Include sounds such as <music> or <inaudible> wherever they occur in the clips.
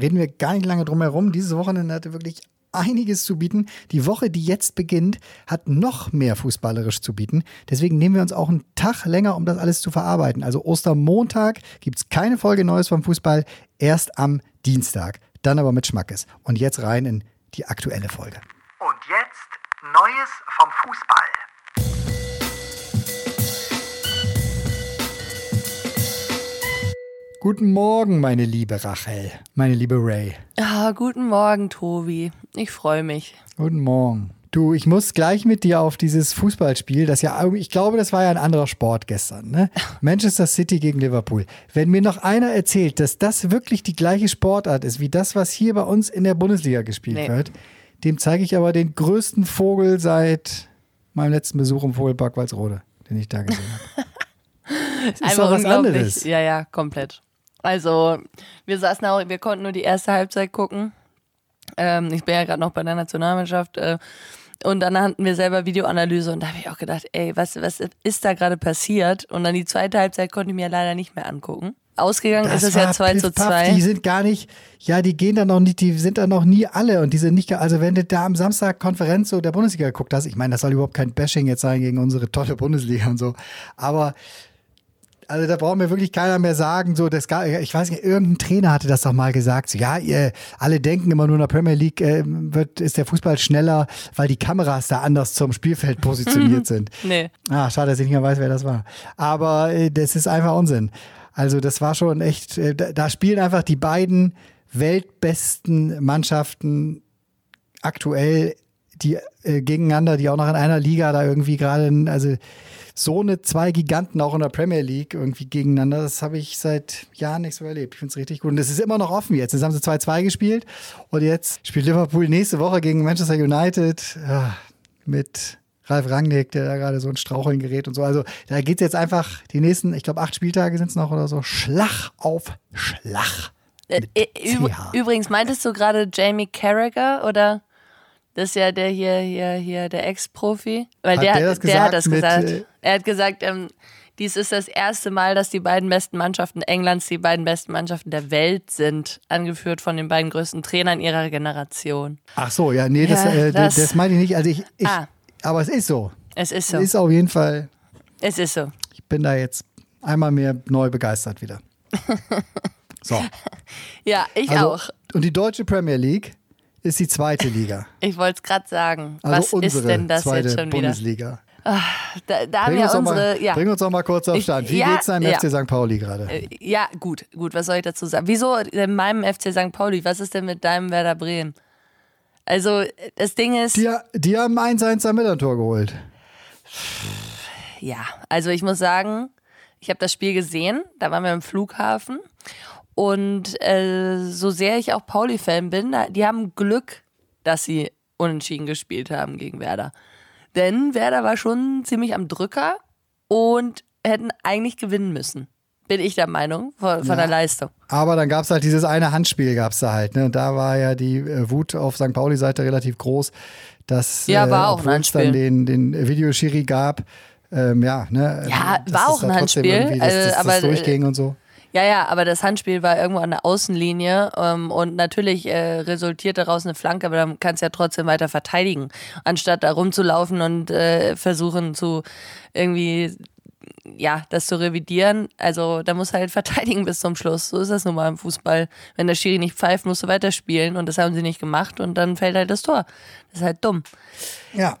reden wir gar nicht lange drum herum. Dieses Wochenende hatte wirklich einiges zu bieten. Die Woche, die jetzt beginnt, hat noch mehr fußballerisch zu bieten. Deswegen nehmen wir uns auch einen Tag länger, um das alles zu verarbeiten. Also Ostermontag gibt es keine Folge Neues vom Fußball, erst am Dienstag. Dann aber mit Schmackes. Und jetzt rein in die aktuelle Folge. Und jetzt Neues vom Fußball. Guten Morgen, meine liebe Rachel, meine liebe Ray. Ah, guten Morgen, Tobi. Ich freue mich. Guten Morgen. Du, ich muss gleich mit dir auf dieses Fußballspiel, das ja, ich glaube, das war ja ein anderer Sport gestern, ne? <laughs> Manchester City gegen Liverpool. Wenn mir noch einer erzählt, dass das wirklich die gleiche Sportart ist, wie das, was hier bei uns in der Bundesliga gespielt Nee. wird, dem zeige ich aber den größten Vogel seit meinem letzten Besuch im Vogelpark Walsrode, den ich da gesehen habe. <laughs> Es ist doch was anderes. Ja, ja, komplett. Also, wir saßen auch, wir konnten nur die erste Halbzeit gucken. Ähm, ich bin ja gerade noch bei der Nationalmannschaft. Äh, und dann hatten wir selber Videoanalyse und da habe ich auch gedacht, ey, was, was ist da gerade passiert? Und dann die zweite Halbzeit konnte ich mir leider nicht mehr angucken. Ausgegangen ist es ja 2 zu piff-paff, 2. Die sind gar nicht, ja, die gehen da noch nicht, die sind da noch nie alle und die sind nicht, also wenn du da am Samstag Konferenz so der Bundesliga geguckt hast, ich meine, das soll überhaupt kein Bashing jetzt sein gegen unsere tolle Bundesliga und so, aber also da braucht mir wirklich keiner mehr sagen, so das gar, ich weiß nicht, irgendein Trainer hatte das doch mal gesagt, so, ja, ihr alle denken immer nur in der Premier League äh, wird ist der Fußball schneller, weil die Kameras da anders zum Spielfeld positioniert <laughs> sind. Nee. Ah, schade, dass ich nicht mehr weiß, wer das war. Aber äh, das ist einfach Unsinn. Also das war schon echt, äh, da, da spielen einfach die beiden weltbesten Mannschaften aktuell die äh, gegeneinander, die auch noch in einer Liga da irgendwie gerade, also so eine zwei Giganten auch in der Premier League irgendwie gegeneinander, das habe ich seit Jahren nicht so erlebt. Ich finde es richtig gut. Und es ist immer noch offen jetzt. Jetzt haben sie 2-2 gespielt und jetzt spielt Liverpool nächste Woche gegen Manchester United ja, mit Ralf Rangnick, der da gerade so ein Straucheln gerät und so. Also da geht es jetzt einfach die nächsten, ich glaube, acht Spieltage sind es noch oder so, Schlag auf Schlag. Äh, äh, übrigens, meintest du gerade Jamie Carragher oder? Das ist ja der hier, hier, hier, der Ex-Profi. Weil Hat der, der das der hat das gesagt. äh, er hat gesagt, ähm, dies ist das erste Mal, dass die beiden besten Mannschaften Englands die beiden besten Mannschaften der Welt sind. Angeführt von den beiden größten Trainern ihrer Generation. Ach so, ja, nee, das, Ja, äh, das, das- meine ich nicht. Also ich, ich Ah. aber es ist so. Es ist so. Es ist auf jeden Fall, es ist so. ich bin da jetzt einmal mehr neu begeistert wieder. <laughs> So. Ja, ich Also, auch. Und die deutsche Premier League ist die zweite Liga. <laughs> Ich wollte es gerade sagen. Also Was ist denn das zweite jetzt schon wieder? Bundesliga. Da, da haben Bring wir uns, unsere. mal, ja. bring uns doch mal kurz auf Stand. Wie ja, geht's deinem ja. FC St. Pauli gerade? Ja, gut, gut, was soll ich dazu sagen? Wieso in meinem FC St. Pauli? Was ist denn mit deinem Werder Bremen? Also, das Ding ist, Die, die haben 1-1 am Mitteltor geholt. ja, also ich muss sagen, ich habe das Spiel gesehen, da waren wir im Flughafen und äh, so sehr ich auch Pauli-Fan bin, die haben Glück, dass sie unentschieden gespielt haben gegen Werder. Denn Werder war schon ziemlich am Drücker und hätten eigentlich gewinnen müssen. Bin ich der Meinung, von, von der Leistung. Aber dann gab es halt dieses eine Handspiel, gab es da halt. Ne? Und da war ja die äh, Wut auf St. Pauli-Seite relativ groß, dass Ja, war äh, auch ein es dann den, den Videoschiri gab, ähm, ja, ne? Ja, war auch ein Handspiel, irgendwie, Dass, äh, aber, das äh, durchging und so. Ja, ja, aber das Handspiel war irgendwo an der Außenlinie ähm, und natürlich äh, resultiert daraus eine Flanke, aber dann kannst du ja trotzdem weiter verteidigen, anstatt da rumzulaufen und äh, versuchen zu irgendwie ja, das zu revidieren. Also da musst du halt <laughs> verteidigen bis zum Schluss. So ist das nun mal im Fußball. Wenn der Schiri nicht pfeift, musst du weiterspielen und das haben sie nicht gemacht und dann fällt halt das Tor. Das ist halt dumm. Ja,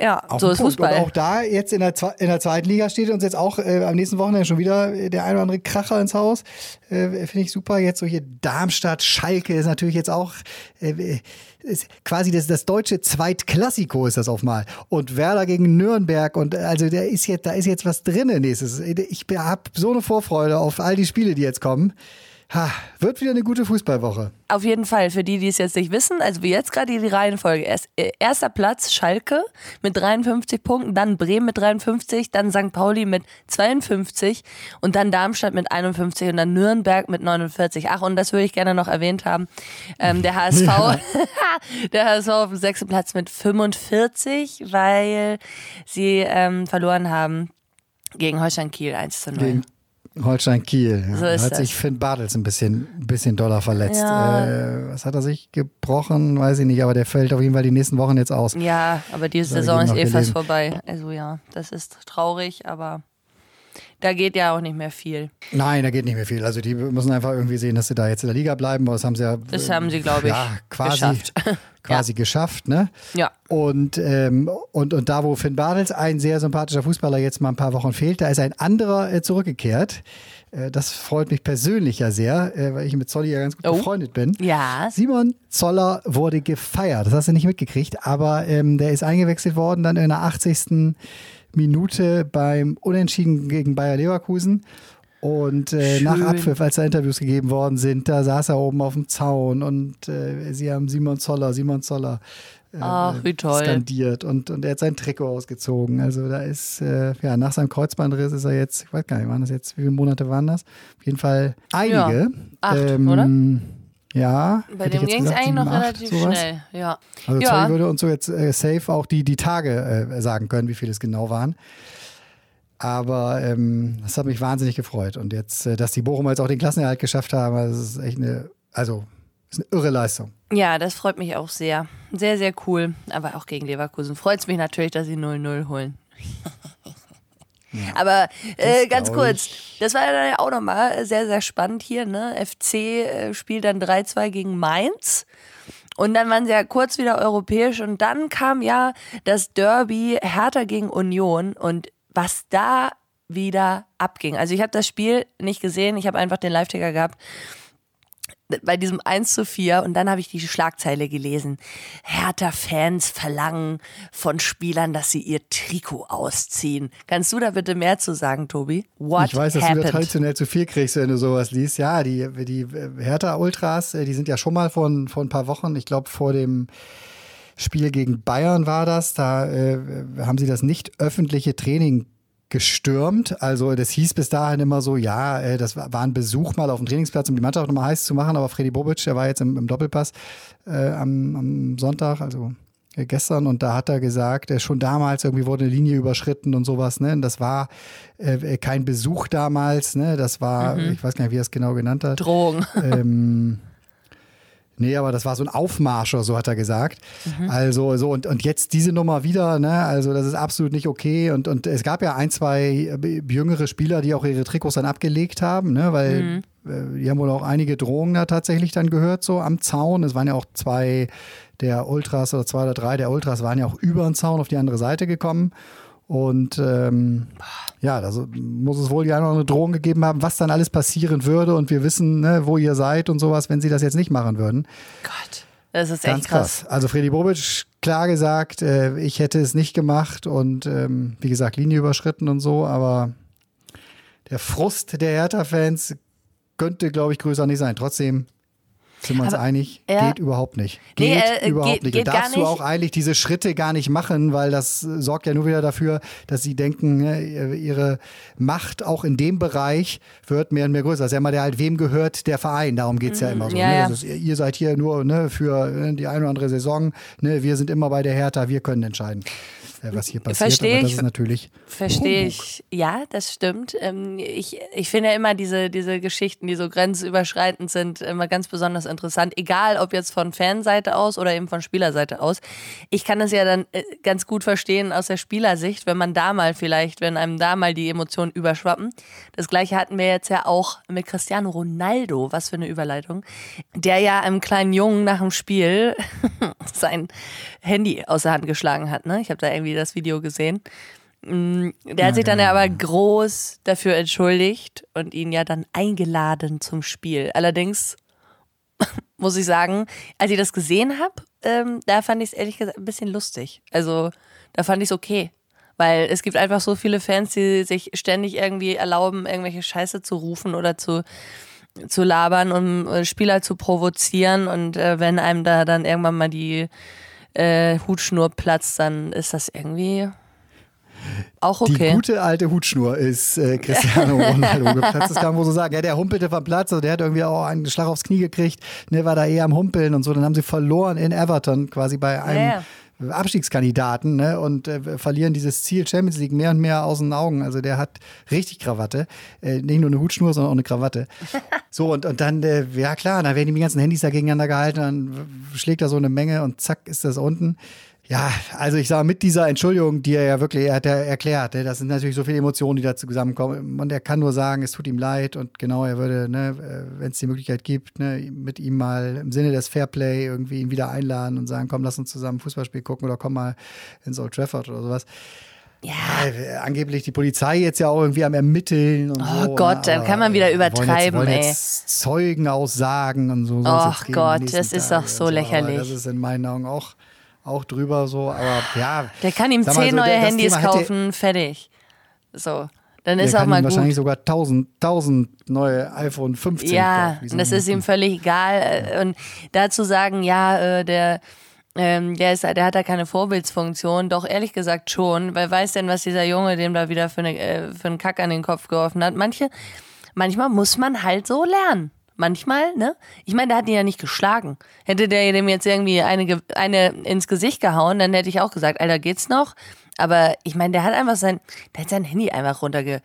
Ja, Auf so ist Punkt. Fußball. Und auch da jetzt in der, in der zweiten Liga steht uns jetzt auch äh, am nächsten Wochenende schon wieder der ein oder andere Kracher ins Haus. Äh, Finde ich super. Jetzt so hier Darmstadt, Schalke ist natürlich jetzt auch äh, quasi das, das deutsche Zweitklassiko ist das auf mal. Und Werder gegen Nürnberg und also der ist jetzt, da ist jetzt was drin nächstes. Ich habe so eine Vorfreude auf all die Spiele, die jetzt kommen. Ha, wird wieder eine gute Fußballwoche. Auf jeden Fall, für die, die es jetzt nicht wissen, also wie jetzt gerade die Reihenfolge. Erst, äh, erster Platz Schalke mit 53 Punkten, dann Bremen mit 53, dann St. Pauli mit 52 und dann Darmstadt mit 51 und dann Nürnberg mit 49. Ach, und das würde ich gerne noch erwähnt haben. Ähm, der <laughs> HSV, <laughs> der HSV auf dem sechsten Platz mit 45, weil sie ähm, verloren haben gegen Holstein Kiel 1 zu 0. Gegen, Holstein Kiel. So ist hat das. sich Finn Bartels ein bisschen, ein bisschen doller verletzt. Ja. Äh, was hat er sich gebrochen? Weiß ich nicht, aber der fällt auf jeden Fall die nächsten Wochen jetzt aus. Ja, aber die Saison ist eh fast vorbei. Also ja, das ist traurig, aber da geht ja auch nicht mehr viel. Nein, da geht nicht mehr viel. Also die müssen einfach irgendwie sehen, dass sie da jetzt in der Liga bleiben. Aber das haben sie ja. Das haben sie, glaube ich, ja, quasi, geschafft. <laughs> quasi geschafft, ne? Ja. Und, ähm, und, und da, wo Finn Bartels, ein sehr sympathischer Fußballer, jetzt mal ein paar Wochen fehlt, da ist ein anderer äh, zurückgekehrt. Äh, das freut mich persönlich ja sehr, äh, weil ich mit Zolli ja ganz gut Oh. befreundet bin. Ja. Simon Zoller wurde gefeiert. Das hast du nicht mitgekriegt, aber ähm, der ist eingewechselt worden dann in der 80. Minute beim Unentschieden gegen Bayer Leverkusen. Und äh, nach Abpfiff, als da Interviews gegeben worden sind, da saß er oben auf dem Zaun und äh, sie haben Simon Zoller, Simon Zoller äh, Ach, skandiert und, und er hat sein Trikot ausgezogen. Also da ist, äh, ja, nach seinem Kreuzbandriss ist er jetzt, ich weiß gar nicht, waren das jetzt, wie viele Monate waren das? Auf jeden Fall einige. Acht, ähm, oder? Ja. Bei dem ging es eigentlich noch relativ sowas. schnell. Ja. Also ja. Zoll würde uns so jetzt äh, safe auch die, die Tage äh, sagen können, wie viele es genau waren. Aber ähm, das hat mich wahnsinnig gefreut. Und jetzt, äh, dass die Bochumer jetzt auch den Klassenerhalt geschafft haben, das ist echt eine, also, ist eine irre Leistung. ja, das freut mich auch sehr. Sehr, sehr cool. Aber auch gegen Leverkusen freut es mich natürlich, dass sie 0-0 holen. <laughs> Aber äh, ganz kurz, das war dann ja auch nochmal sehr, sehr spannend hier. Ne? FC äh, spielt dann 3-2 gegen Mainz. Und dann waren sie ja kurz wieder europäisch und dann kam ja das Derby Hertha gegen Union und was da wieder abging. Also ich habe das Spiel nicht gesehen, ich habe einfach den Live-Ticker gehabt bei diesem 1 zu 4 und dann habe ich die Schlagzeile gelesen. Hertha-Fans verlangen von Spielern, dass sie ihr Trikot ausziehen. Kannst du da bitte mehr zu sagen, Tobi? What ich weiß, dass du da traditionell zu viel kriegst, wenn du sowas liest. Ja, die, die Hertha-Ultras, äh, die sind ja schon mal vor, ein- vor ein paar Wochen, ich glaube vor dem Spiel gegen Bayern war das, da äh, haben sie das nicht öffentliche Training gestürmt. Also das hieß bis dahin immer so, ja, äh, das war ein Besuch mal auf dem Trainingsplatz, um die Mannschaft nochmal heiß zu machen. Aber Freddy Bobic, der war jetzt im, im Doppelpass äh, am, am Sonntag, also äh, gestern, und da hat er gesagt, äh, schon damals irgendwie wurde eine Linie überschritten und sowas. Ne? Und das war äh, kein Besuch damals, ne? das war, ich weiß gar nicht, wie er es genau genannt hat. Drogen. Ähm, <laughs> nee, aber das war so ein Aufmarscher, so hat er gesagt. Also so und, und jetzt diese Nummer wieder, ne? Also das ist absolut nicht okay. Und, und es gab ja ein, zwei jüngere Spieler, die auch ihre Trikots dann abgelegt haben, ne? Weil äh, die haben wohl auch einige Drohungen da tatsächlich dann gehört, so am Zaun. Es waren ja auch zwei der Ultras oder zwei oder drei der Ultras waren ja auch über den Zaun auf die andere Seite gekommen. Und ähm, ja, da muss es wohl ja noch eine Drohung gegeben haben, was dann alles passieren würde. Und wir wissen, ne, wo ihr seid und sowas, wenn sie das jetzt nicht machen würden. Gott, das ist Ganz echt krass. krass. Also Freddy Bobic klar gesagt, äh, ich hätte es nicht gemacht und ähm, wie gesagt, Linie überschritten und so, aber der Frust der Hertha-Fans könnte, glaube ich, größer nicht sein. Trotzdem sind wir uns Aber, einig, ja. geht überhaupt nicht. Nee, Geht äh, überhaupt geht- nicht. geht darfst du nicht. auch eigentlich diese Schritte gar nicht machen, weil das sorgt ja nur wieder dafür, dass sie denken, ne, ihre Macht auch in dem Bereich wird mehr und mehr größer. Das ist ja immer der halt, wem gehört der Verein? Darum geht es ja immer so. Mhm. ja, ne? ja. Ist, ihr seid hier nur ne, für äh, die eine oder andere Saison. Ne? Wir sind immer bei der Hertha, wir können entscheiden, was hier passiert. Versteh Aber das ich. ist natürlich Verstehe ich. Ja, das stimmt. Ähm, Ich, ich finde ja immer diese, diese Geschichten, die so grenzüberschreitend sind, immer ganz besonders interessant. Egal, ob jetzt von Fanseite aus oder eben von Spielerseite aus. Ich kann es ja dann äh, ganz gut verstehen aus der Spielersicht, wenn man da mal vielleicht, wenn einem da mal die Emotionen überschwappen. Das gleiche hatten wir jetzt ja auch mit Cristiano Ronaldo. Was für eine Überleitung. Der ja einem kleinen Jungen nach dem Spiel <laughs> sein Handy aus der Hand geschlagen hat. Ne? Ich habe da irgendwie das Video gesehen. Mm, Der hat sich dann ja aber groß dafür entschuldigt und ihn ja dann eingeladen zum Spiel. Allerdings <laughs> muss ich sagen, als ich das gesehen habe, ähm, da fand ich es ehrlich gesagt ein bisschen lustig. Also da fand ich es okay. Weil es gibt einfach so viele Fans, die sich ständig irgendwie erlauben, irgendwelche Scheiße zu rufen oder zu, zu labern, um äh, Spieler zu provozieren. Und äh, wenn einem da dann irgendwann mal die äh, Hutschnur platzt, dann ist das irgendwie auch Die okay. gute alte Hutschnur ist äh, Cristiano Ronaldo <laughs> geplatzt. Das kann man so sagen. Ja, der humpelte vom Platz, also der hat irgendwie auch einen Schlag aufs Knie gekriegt, ne, war da eher am Humpeln und so. Dann haben sie verloren in Everton, quasi bei einem, ja. Abstiegskandidaten ne? und äh, verlieren dieses Ziel Champions League mehr und mehr aus den Augen. Also der hat richtig Krawatte. Äh, nicht nur eine Hutschnur, sondern auch eine Krawatte. <laughs> so, und, und dann, äh, ja klar, da werden die ganzen Handys da gegeneinander gehalten, dann schlägt er so eine Menge und zack ist das unten. Ja, also ich sage mit dieser Entschuldigung, die er ja wirklich, er hat ja erklärt, ne, das sind natürlich so viele Emotionen, die dazu zusammenkommen. Und er kann nur sagen, es tut ihm leid und genau, er würde, ne, äh, wenn es die Möglichkeit gibt, ne, mit ihm mal im Sinne des Fairplay irgendwie ihn wieder einladen und sagen, komm, lass uns zusammen Fußballspiel gucken oder komm mal ins Old Trafford oder sowas. Ja. Ja, angeblich die Polizei jetzt ja auch irgendwie am Ermitteln und Oh so. Gott, ne, dann aber kann man wieder wollen übertreiben, jetzt, wollen ey. Zeugenaussagen und so. die Gott, das ist doch so lächerlich. Aber das ist in meinen Augen auch, auch drüber so. Aber ja. Der kann ihm zehn so, neue das Handys Thema hätte- kaufen, fertig. So, dann Der ist auch mal ihm wahrscheinlich gut. sogar 1000, 1000 neue iPhone 15 Ja, kaufen. Und das ist ihm völlig egal. Äh, Und dazu sagen, ja, äh, der, ähm, der, ist, der hat da keine Vorbildsfunktion. Doch ehrlich gesagt schon, weil weiß denn, was dieser Junge dem da wieder für, eine, äh, für einen Kack an den Kopf geworfen hat. Manche, manchmal muss man halt so lernen. Manchmal, ne? Ich meine, der hat ihn ja nicht geschlagen. Hätte der dem jetzt irgendwie eine, eine ins Gesicht gehauen, dann hätte ich auch gesagt, Alter, geht's noch? Aber ich meine, der hat einfach sein, der hat sein Handy einfach runterge.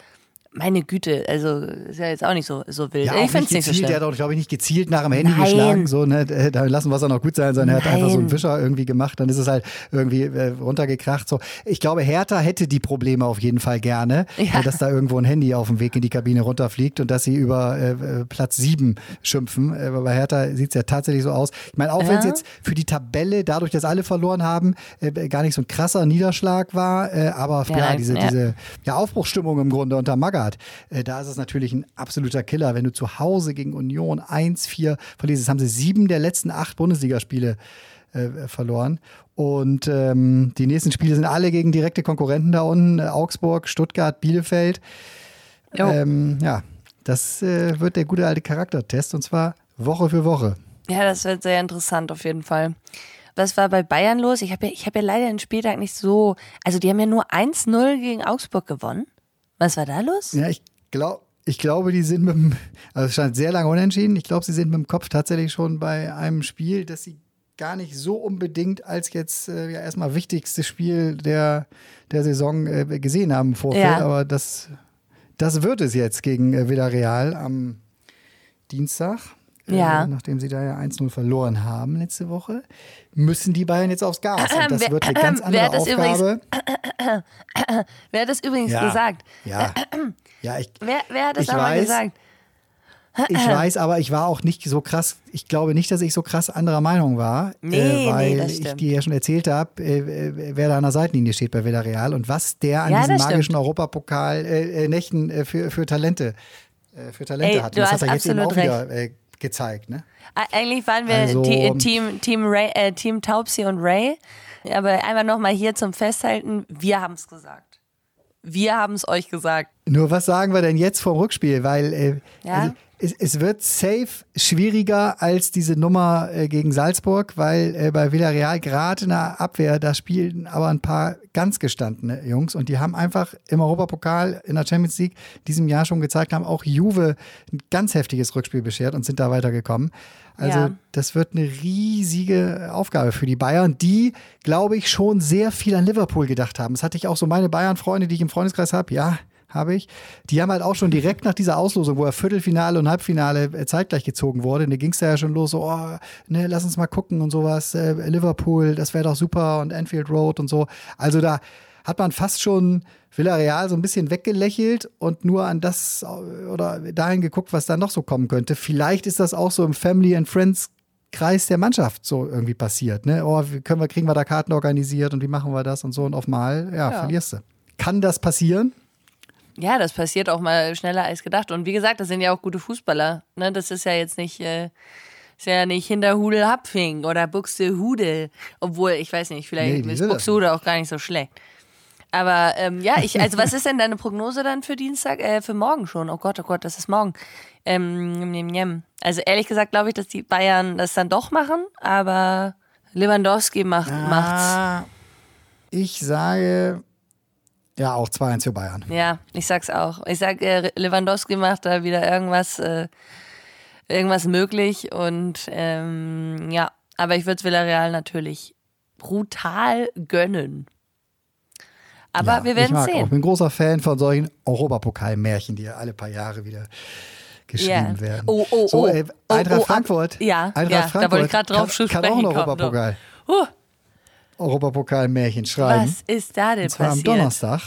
Meine Güte, also ist ja jetzt auch nicht so, so wild. Ja, ich auch find's nicht so schlimm. der hat auch, glaube ich, nicht gezielt nach dem Handy Nein. geschlagen. So, ne? Da lassen wir es auch noch gut sein, sondern er hat einfach so einen. Wischer irgendwie gemacht. Dann ist es halt irgendwie äh, runtergekracht. So. Ich glaube, Hertha hätte die Probleme auf jeden Fall gerne, Ja. äh, dass da irgendwo ein Handy auf dem Weg in die Kabine runterfliegt und dass sie über äh, äh, Platz sieben schimpfen. Äh, bei Hertha sieht es ja tatsächlich so aus. Ich meine, auch wenn es Ja. jetzt für die Tabelle, dadurch, dass alle verloren haben, äh, gar nicht so ein krasser Niederschlag war, äh, aber Ja, diese, ja. diese ja, Aufbruchsstimmung im Grunde unter Magath, äh, da ist es natürlich ein absoluter Killer. Wenn du zu Hause gegen Union 1-4 verlierst, das haben sie sieben der letzten acht Bundesligaspiele äh, verloren. Und ähm, die nächsten Spiele sind alle gegen direkte Konkurrenten da unten, äh, Augsburg, Stuttgart, Bielefeld. Ähm, ja, das äh, wird der gute alte Charaktertest und zwar Woche für Woche. Ja, das wird sehr interessant auf jeden Fall. Was war bei Bayern los? Ich habe ja, ich hab ja leider den Spieltag nicht so. Also, die haben ja nur 1-0 gegen Augsburg gewonnen. Was war da los? Ja, ich glaube, ich glaube, die sind mit dem, also es stand sehr lange unentschieden. Ich glaube, sie sind mit dem Kopf tatsächlich schon bei einem Spiel, das sie gar nicht so unbedingt als jetzt äh, ja erstmal wichtigstes Spiel der, der Saison äh, gesehen haben im Vorfeld. Ja. Aber das, das wird es jetzt gegen äh, Villarreal am Dienstag. Äh, Ja. nachdem sie da ja 1-0 verloren haben letzte Woche, müssen die Bayern jetzt aufs Gas. Und das Wer- wird eine ganz wer andere hat das übrigens- Aufgabe. Wer hat das übrigens Ja. gesagt? Ja, ja ich, Wer, wer hat das weiß. gesagt? Ich weiß, aber ich war auch nicht so krass, ich glaube nicht, dass ich so krass anderer Meinung war, Nee, äh, nee, weil das ich dir ja schon erzählt habe, äh, äh, wer da an der Seitenlinie steht bei Villarreal und was der an Ja, diesen magischen Europapokal-Nächten äh, für, für Talente, äh, für Talente Ey, hat. Und das hat er jetzt eben auch absolut wieder äh, gezeigt. Ne? Eigentlich waren wir Also- Ti- Team, Team, Ray, äh, Team Taubsi und Ray. Aber einmal nochmal hier zum Festhalten: Wir haben es gesagt. Wir haben es euch gesagt. Nur was sagen wir denn jetzt vom Rückspiel? Weil äh, Ja. also, es, es wird safe schwieriger als diese Nummer äh, gegen Salzburg, weil äh, bei Villarreal gerade in der Abwehr, da spielen aber ein paar ganz gestandene Jungs und die haben einfach im Europapokal in der Champions League diesem Jahr schon gezeigt, haben auch Juve ein ganz heftiges Rückspiel beschert und sind da weitergekommen. Also Ja. das wird eine riesige Aufgabe für die Bayern, die, glaube ich, schon sehr viel an Liverpool gedacht haben. Das hatte ich auch so meine Bayern-Freunde, die ich im Freundeskreis habe, ja, habe ich. Die haben halt auch schon direkt nach dieser Auslosung, wo er Viertelfinale und Halbfinale äh, zeitgleich gezogen wurde, da ging es da ja schon los, so, oh, ne, lass uns mal gucken und sowas. Äh, Liverpool, das wäre doch super und Anfield Road und so. Also da hat man fast schon Villarreal so ein bisschen weggelächelt und nur an das äh, oder dahin geguckt, was da noch so kommen könnte. Vielleicht ist das auch so im Family and Friends Kreis der Mannschaft so irgendwie passiert. Ne? Oh, wie können wir, kriegen wir da Karten organisiert und wie machen wir das und so und auf mal, ja, Ja. verlierst du. Kann das passieren? Ja, das passiert auch mal schneller als gedacht. Und wie gesagt, das sind ja auch gute Fußballer. Ne? Das ist ja jetzt nicht, äh, ist ja nicht Hinterhudel Hapfing oder Buxtehude. Obwohl, ich weiß nicht, Nee, vielleicht die ist Buxtehude auch gar nicht so schlecht. Aber ähm, ja, ich, also was ist denn deine Prognose dann für Dienstag, äh, für morgen schon? Oh Gott, oh Gott, das ist morgen. Ähm, njam, njam. Also ehrlich gesagt glaube ich, dass die Bayern das dann doch machen, aber Lewandowski macht, macht's. Ah, ich sage ja auch 2-1 für Bayern. Ja, ich sag's auch. Ich sag, äh, Lewandowski macht da wieder irgendwas, äh, irgendwas möglich und ähm, ja, aber ich würde Villarreal natürlich brutal gönnen. Aber Ja, wir werden sehen. Auch. Ich bin ein großer Fan von solchen Europapokalmärchen, die ja alle paar Jahre wieder geschrieben Ja. werden. Oh, oh, so, oh. ey, Oh, Eintracht oh, ab- Frankfurt. Ja, Eintracht ja, da Frankfurt wollte ich gerade drauf kann, kann auch sprechen ein kommen, Europapokal. Huh, Europapokal-Märchen schreiben. was ist da denn Und zwar am passiert? Donnerstag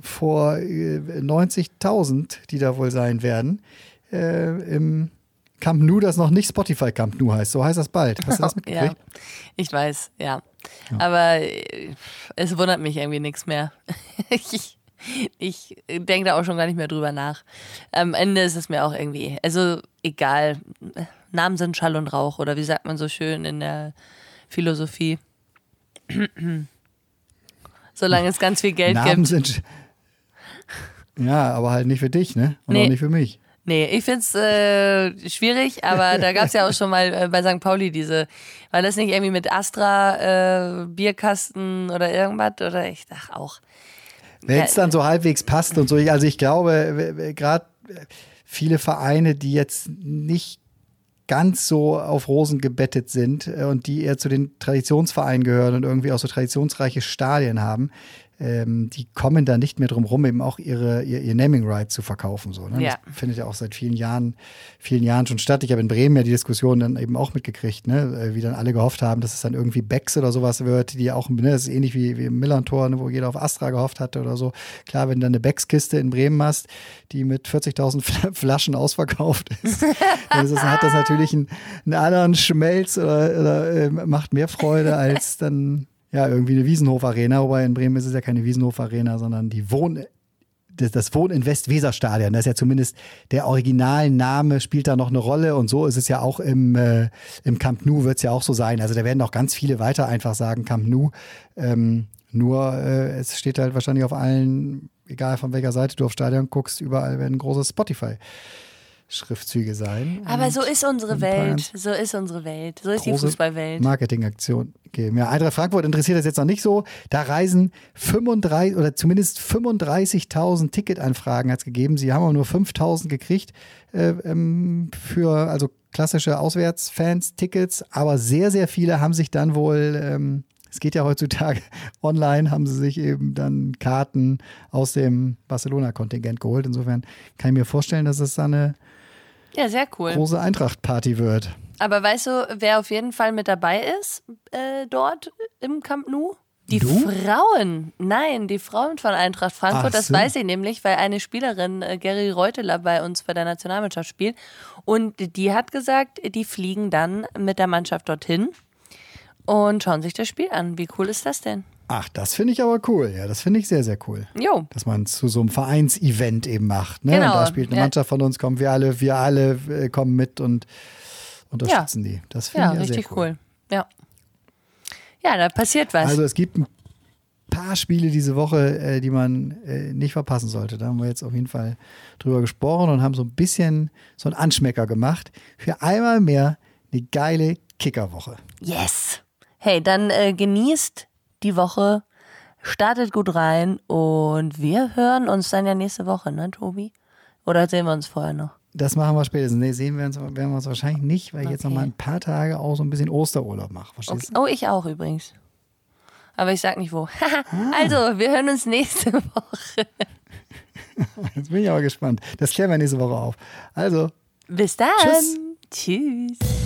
vor äh, 90.000, die da wohl sein werden, äh, im Camp Nou, das noch nicht Spotify Camp Nou heißt. So heißt das bald. Hast du das <laughs> Ja, mitgekriegt? ich weiß, ja. Aber äh, es wundert mich irgendwie nichts mehr. <laughs> ich ich denke da auch schon gar nicht mehr drüber nach. Am Ende ist es mir auch irgendwie, also egal. Namen sind Schall und Rauch oder wie sagt man so schön in der Philosophie. Solange es ganz viel Geld Namen gibt. sind. Ja, aber halt nicht für dich, ne? Und Nee. auch nicht für mich. Nee, ich find's äh, schwierig, aber da gab's ja auch schon mal äh, bei St. Pauli diese, war das nicht irgendwie mit Astra äh, Bierkasten oder irgendwas? Oder ich dachte auch. Wenn es dann so halbwegs passt und so. Also ich glaube, gerade viele Vereine, die jetzt nicht ganz so auf Rosen gebettet sind äh, und die eher zu den Traditionsvereinen gehören und irgendwie auch so traditionsreiche Stadien haben, ähm, die kommen da nicht mehr drum rum, eben auch ihre, ihr, ihr Naming Right zu verkaufen. So, ne? Ja. Das findet ja auch seit vielen Jahren, vielen Jahren schon statt. Ich habe in Bremen ja die Diskussion dann eben auch mitgekriegt, ne? äh, wie dann alle gehofft haben, dass es dann irgendwie Becks oder sowas wird, die auch, ne? das ist ähnlich wie, wie im Millantor, ne? wo jeder auf Astra gehofft hatte oder so. Klar, wenn du dann eine Becks-Kiste in Bremen hast, die mit 40.000 Fl- Flaschen ausverkauft ist, <laughs> dann hat das natürlich einen, einen anderen Schmelz oder, oder äh, macht mehr Freude als dann ja irgendwie eine Wiesenhof-Arena. Wobei in Bremen ist es ja keine Wiesenhof-Arena, sondern die Wohn das, das Wohninvest Weserstadion, das ist ja zumindest der Originalname, spielt da noch eine Rolle und so ist es ja auch im, äh, im Camp Nou wird es ja auch so sein. Also da werden auch ganz viele weiter einfach sagen Camp Nou. Ähm, nur äh, es steht halt wahrscheinlich auf allen, egal von welcher Seite du auf Stadion guckst, überall werden große Spotify-Schriftzüge sein. Aber so ist unsere Welt. So ist unsere Welt. So ist die Fußballwelt. Marketingaktion geben. Ja, Eintracht Frankfurt interessiert das jetzt noch nicht so. Da reisen 35 oder zumindest 35.000 Ticketanfragen hat es gegeben. Sie haben aber nur 5.000 gekriegt äh, ähm, für also klassische Auswärtsfans-Tickets. Aber sehr, sehr viele haben sich dann wohl ähm, es geht ja heutzutage <laughs> online, haben sie sich eben dann Karten aus dem Barcelona-Kontingent geholt. Insofern kann ich mir vorstellen, dass es da eine Ja, sehr cool. große Eintracht-Party wird. Aber weißt du, wer auf jeden Fall mit dabei ist äh, dort im Camp Nou? Die Du? Frauen. Nein, die Frauen von Eintracht Frankfurt. Ach das so. weiß ich nämlich, weil eine Spielerin, äh, Gary Reuteler, bei uns bei der Nationalmannschaft spielt. Und die hat gesagt, die fliegen dann mit der Mannschaft dorthin und schauen sich das Spiel an. Wie cool ist das denn? Ach, das finde ich aber cool. Ja, das finde ich sehr, sehr cool. Jo. Dass man zu so einem Vereinsevent eben macht. Ne? Genau, Und da spielt eine ja. Mannschaft von uns, kommen wir alle, wir alle äh, kommen mit und unterstützen die. Das finde Ja, ich ja richtig sehr cool. cool. Ja. Ja, da passiert was. Also es gibt ein paar Spiele diese Woche, äh, die man äh, nicht verpassen sollte. Da haben wir jetzt auf jeden Fall drüber gesprochen und haben so ein bisschen so einen Anschmecker gemacht. Für einmal mehr eine geile Kickerwoche. Yes. Hey, dann äh, genießt die Woche, startet gut rein und wir hören uns dann ja nächste Woche, ne, Tobi? Oder sehen wir uns vorher noch? Das machen wir spätestens. Nee, sehen wir uns, werden wir uns wahrscheinlich nicht, weil ich jetzt noch mal ein paar Tage auch so ein bisschen Osterurlaub mache. Verstehst Okay. Oh, ich auch übrigens. Aber ich sag nicht wo. <laughs> also, wir hören uns nächste Woche. <laughs> Jetzt bin ich aber gespannt. Das klären wir nächste Woche auf. Also, Bis dann. Tschüss. Tschüss.